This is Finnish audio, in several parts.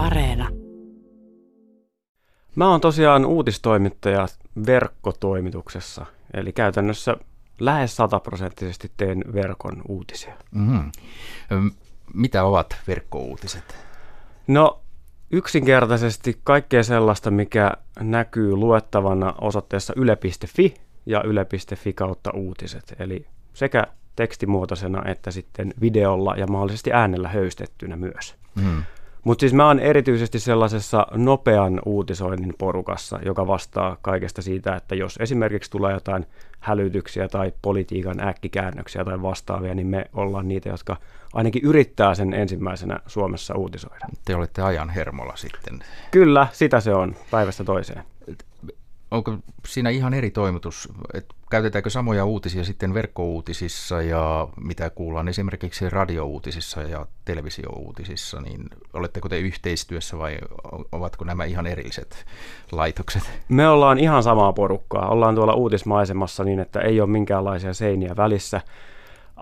Areena. Mä oon tosiaan uutistoimittaja verkkotoimituksessa, eli käytännössä lähes sataprosenttisesti teen verkon uutisia. Mm-hmm. Mitä ovat verkkouutiset? No yksinkertaisesti kaikkea sellaista, mikä näkyy luettavana osoitteessa yle.fi ja yle.fi kautta uutiset. Eli sekä tekstimuotoisena että sitten videolla ja mahdollisesti äänellä höystettynä myös. Mm. Mutta siis mä oon erityisesti sellaisessa nopean uutisoinnin porukassa, joka vastaa kaikesta siitä, että jos esimerkiksi tulee jotain hälytyksiä tai politiikan äkkikäännöksiä tai vastaavia, niin me ollaan niitä, jotka ainakin yrittää sen ensimmäisenä Suomessa uutisoida. Te olette ajan hermolla sitten. Kyllä, sitä se on päivästä toiseen onko siinä ihan eri toimitus, että käytetäänkö samoja uutisia sitten verkkouutisissa ja mitä kuullaan esimerkiksi radiouutisissa ja televisiouutisissa, niin oletteko te yhteistyössä vai ovatko nämä ihan erilliset laitokset? Me ollaan ihan samaa porukkaa. Ollaan tuolla uutismaisemassa niin, että ei ole minkäänlaisia seiniä välissä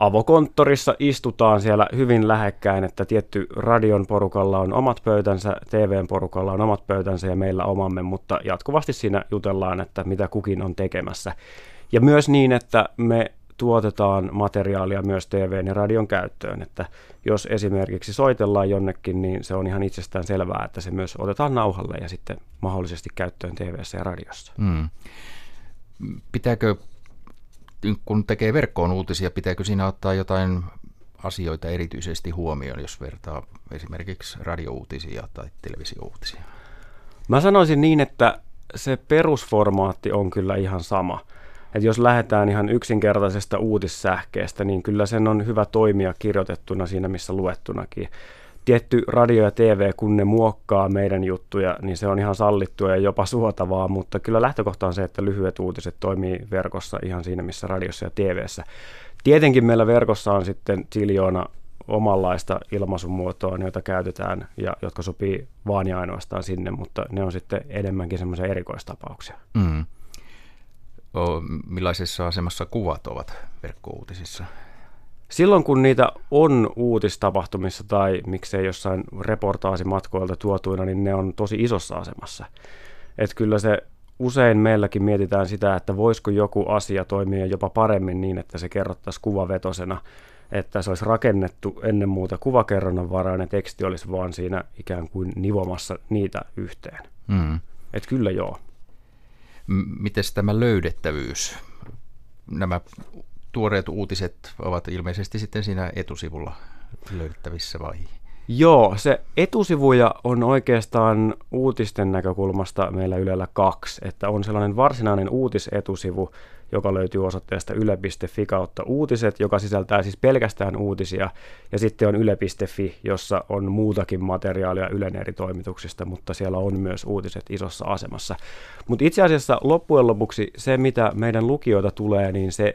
avokonttorissa istutaan siellä hyvin lähekkäin, että tietty radion porukalla on omat pöytänsä, TVn porukalla on omat pöytänsä ja meillä omamme, mutta jatkuvasti siinä jutellaan, että mitä kukin on tekemässä. Ja myös niin, että me tuotetaan materiaalia myös TVn ja radion käyttöön, että jos esimerkiksi soitellaan jonnekin, niin se on ihan itsestään selvää, että se myös otetaan nauhalle ja sitten mahdollisesti käyttöön TVssä ja radiossa. Mm. Pitääkö kun tekee verkkoon uutisia, pitääkö siinä ottaa jotain asioita erityisesti huomioon, jos vertaa esimerkiksi radiouutisia tai televisiouutisia? Mä sanoisin niin, että se perusformaatti on kyllä ihan sama. Et jos lähdetään ihan yksinkertaisesta uutissähkeestä, niin kyllä sen on hyvä toimia kirjoitettuna siinä, missä luettunakin tietty radio ja TV, kun ne muokkaa meidän juttuja, niin se on ihan sallittua ja jopa suotavaa, mutta kyllä lähtökohta on se, että lyhyet uutiset toimii verkossa ihan siinä, missä radiossa ja TVssä. Tietenkin meillä verkossa on sitten siljoona omanlaista ilmaisumuotoa, joita käytetään ja jotka sopii vaan ja ainoastaan sinne, mutta ne on sitten enemmänkin semmoisia erikoistapauksia. Mm. O, millaisessa asemassa kuvat ovat verkkouutisissa? Silloin kun niitä on uutistapahtumissa tai miksei jossain reportaasimatkoilta tuotuina, niin ne on tosi isossa asemassa. Että kyllä se usein meilläkin mietitään sitä, että voisiko joku asia toimia jopa paremmin niin, että se kerrottaisiin kuvavetosena, että se olisi rakennettu ennen muuta kuvakerronnan varaan ja teksti olisi vaan siinä ikään kuin nivomassa niitä yhteen. Mm. Että kyllä joo. Miten tämä löydettävyys? Nämä tuoreet uutiset ovat ilmeisesti sitten siinä etusivulla löydettävissä vai? Joo, se etusivuja on oikeastaan uutisten näkökulmasta meillä Ylellä kaksi, että on sellainen varsinainen uutisetusivu, joka löytyy osoitteesta yle.fi kautta uutiset, joka sisältää siis pelkästään uutisia, ja sitten on yle.fi, jossa on muutakin materiaalia Ylen eri toimituksista, mutta siellä on myös uutiset isossa asemassa. Mutta itse asiassa loppujen lopuksi se, mitä meidän lukijoita tulee, niin se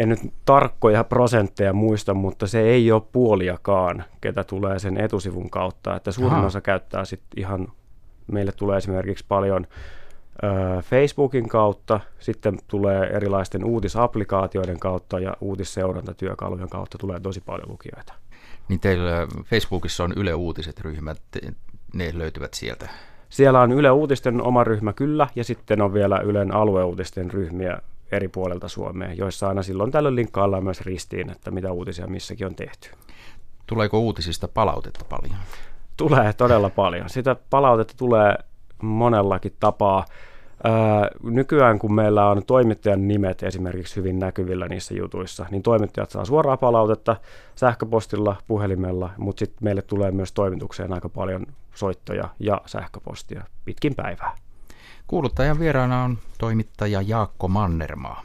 en nyt tarkkoja prosentteja muista, mutta se ei ole puoliakaan, ketä tulee sen etusivun kautta. Että suurin Aha. osa käyttää sitten ihan, meille tulee esimerkiksi paljon ö, Facebookin kautta, sitten tulee erilaisten uutisapplikaatioiden kautta ja uutisseurantatyökalujen kautta tulee tosi paljon lukijoita. Niin teillä Facebookissa on Yle Uutiset ryhmät, ne löytyvät sieltä? Siellä on Yle Uutisten oma ryhmä kyllä, ja sitten on vielä Ylen alueuutisten ryhmiä eri puolelta Suomea, joissa aina silloin tällöin linkkaillaan myös ristiin, että mitä uutisia missäkin on tehty. Tuleeko uutisista palautetta paljon? Tulee todella paljon. Sitä palautetta tulee monellakin tapaa. Öö, nykyään kun meillä on toimittajan nimet esimerkiksi hyvin näkyvillä niissä jutuissa, niin toimittajat saa suoraa palautetta sähköpostilla, puhelimella, mutta sitten meille tulee myös toimitukseen aika paljon soittoja ja sähköpostia pitkin päivää. Kuuluttajan vieraana on toimittaja Jaakko Mannermaa.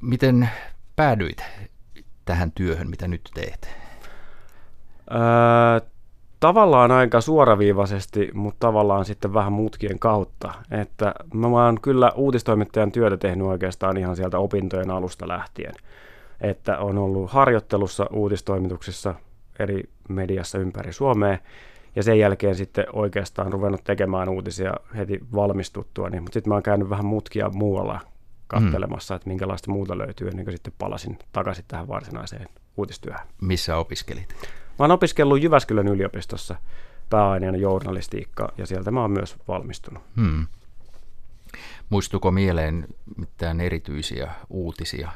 Miten päädyit tähän työhön, mitä nyt teet? Öö, tavallaan aika suoraviivaisesti, mutta tavallaan sitten vähän mutkien kautta. Että mä oon kyllä uutistoimittajan työtä tehnyt oikeastaan ihan sieltä opintojen alusta lähtien. Että on ollut harjoittelussa uutistoimituksissa eri mediassa ympäri Suomea ja sen jälkeen sitten oikeastaan ruvennut tekemään uutisia heti valmistuttua, niin, mutta sitten mä oon käynyt vähän mutkia muualla kattelemassa, mm. että minkälaista muuta löytyy ennen kuin sitten palasin takaisin tähän varsinaiseen uutistyöhön. Missä opiskelit? Mä oon opiskellut Jyväskylän yliopistossa pääaineena journalistiikka ja sieltä mä oon myös valmistunut. Hmm. Muistuko mieleen mitään erityisiä uutisia,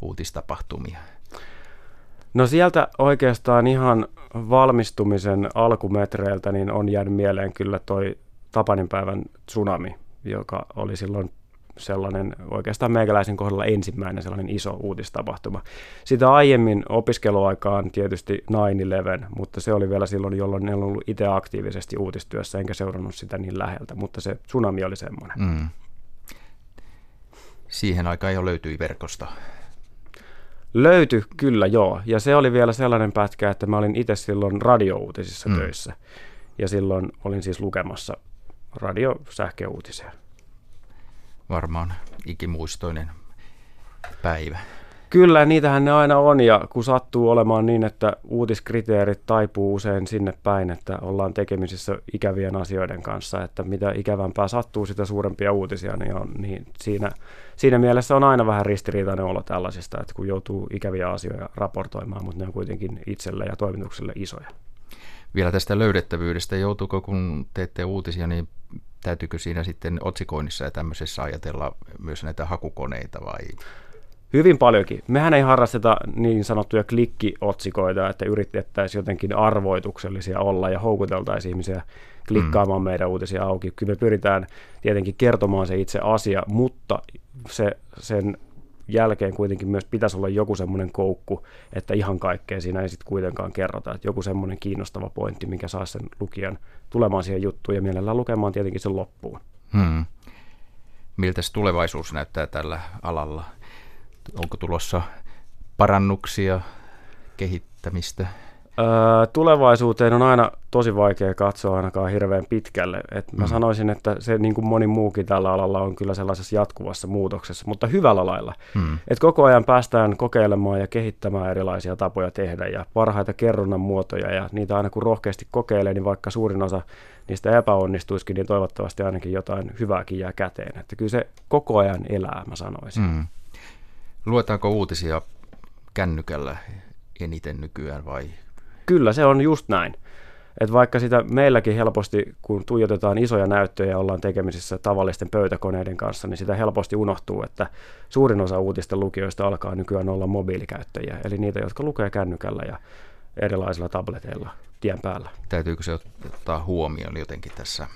uutistapahtumia? No sieltä oikeastaan ihan valmistumisen alkumetreiltä niin on jäänyt mieleen kyllä toi Tapanin päivän tsunami, joka oli silloin sellainen oikeastaan meikäläisen kohdalla ensimmäinen sellainen iso uutistapahtuma. Sitä aiemmin opiskeluaikaan tietysti 9-11, mutta se oli vielä silloin, jolloin en ollut itse aktiivisesti uutistyössä, enkä seurannut sitä niin läheltä, mutta se tsunami oli semmoinen. Mm. Siihen aikaan jo löytyi verkosta. Löytyi kyllä joo, ja se oli vielä sellainen pätkä, että mä olin itse silloin radiouutisissa mm. töissä, ja silloin olin siis lukemassa radio-sähköuutisia varmaan ikimuistoinen päivä. Kyllä, niitähän ne aina on ja kun sattuu olemaan niin, että uutiskriteerit taipuu usein sinne päin, että ollaan tekemisissä ikävien asioiden kanssa, että mitä ikävämpää sattuu, sitä suurempia uutisia niin on, niin siinä, siinä mielessä on aina vähän ristiriitainen olo tällaisista, että kun joutuu ikäviä asioita raportoimaan, mutta ne on kuitenkin itselle ja toimitukselle isoja. Vielä tästä löydettävyydestä, joutuuko kun teette uutisia, niin täytyykö siinä sitten otsikoinnissa ja tämmöisessä ajatella myös näitä hakukoneita vai? Hyvin paljonkin. Mehän ei harrasteta niin sanottuja klikkiotsikoita, että yritettäisiin jotenkin arvoituksellisia olla ja houkuteltaisiin ihmisiä klikkaamaan mm. meidän uutisia auki. Kyllä me pyritään tietenkin kertomaan se itse asia, mutta se, sen jälkeen kuitenkin myös pitäisi olla joku semmoinen koukku, että ihan kaikkea siinä ei sitten kuitenkaan kerrota. Että joku semmoinen kiinnostava pointti, mikä saa sen lukijan tulemaan siihen juttuun ja mielellään lukemaan tietenkin sen loppuun. Hmm. Miltä tulevaisuus näyttää tällä alalla? Onko tulossa parannuksia, kehittämistä? tulevaisuuteen on aina tosi vaikea katsoa ainakaan hirveän pitkälle. Et mä mm. sanoisin, että se niin kuin moni muukin tällä alalla on kyllä sellaisessa jatkuvassa muutoksessa, mutta hyvällä lailla. Mm. Et koko ajan päästään kokeilemaan ja kehittämään erilaisia tapoja tehdä ja parhaita kerronnan muotoja ja niitä aina kun rohkeasti kokeilee, niin vaikka suurin osa niistä epäonnistuisikin, niin toivottavasti ainakin jotain hyvääkin jää käteen. Että kyllä se koko ajan elää, mä sanoisin. Mm. Luetaanko uutisia kännykällä eniten nykyään vai Kyllä, se on just näin. Et vaikka sitä meilläkin helposti, kun tuijotetaan isoja näyttöjä ja ollaan tekemisissä tavallisten pöytäkoneiden kanssa, niin sitä helposti unohtuu, että suurin osa uutisten lukijoista alkaa nykyään olla mobiilikäyttäjiä, eli niitä, jotka lukee kännykällä ja erilaisilla tableteilla tien päällä. Täytyykö se ottaa huomioon jotenkin tässä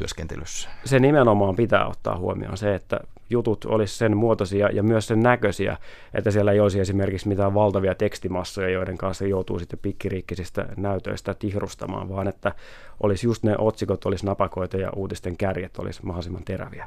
työskentelyssä? Se nimenomaan pitää ottaa huomioon se, että jutut olisi sen muotoisia ja myös sen näköisiä, että siellä ei olisi esimerkiksi mitään valtavia tekstimassoja, joiden kanssa joutuu sitten pikkiriikkisistä näytöistä tihrustamaan, vaan että olisi just ne otsikot olisi napakoita ja uutisten kärjet olisi mahdollisimman teräviä.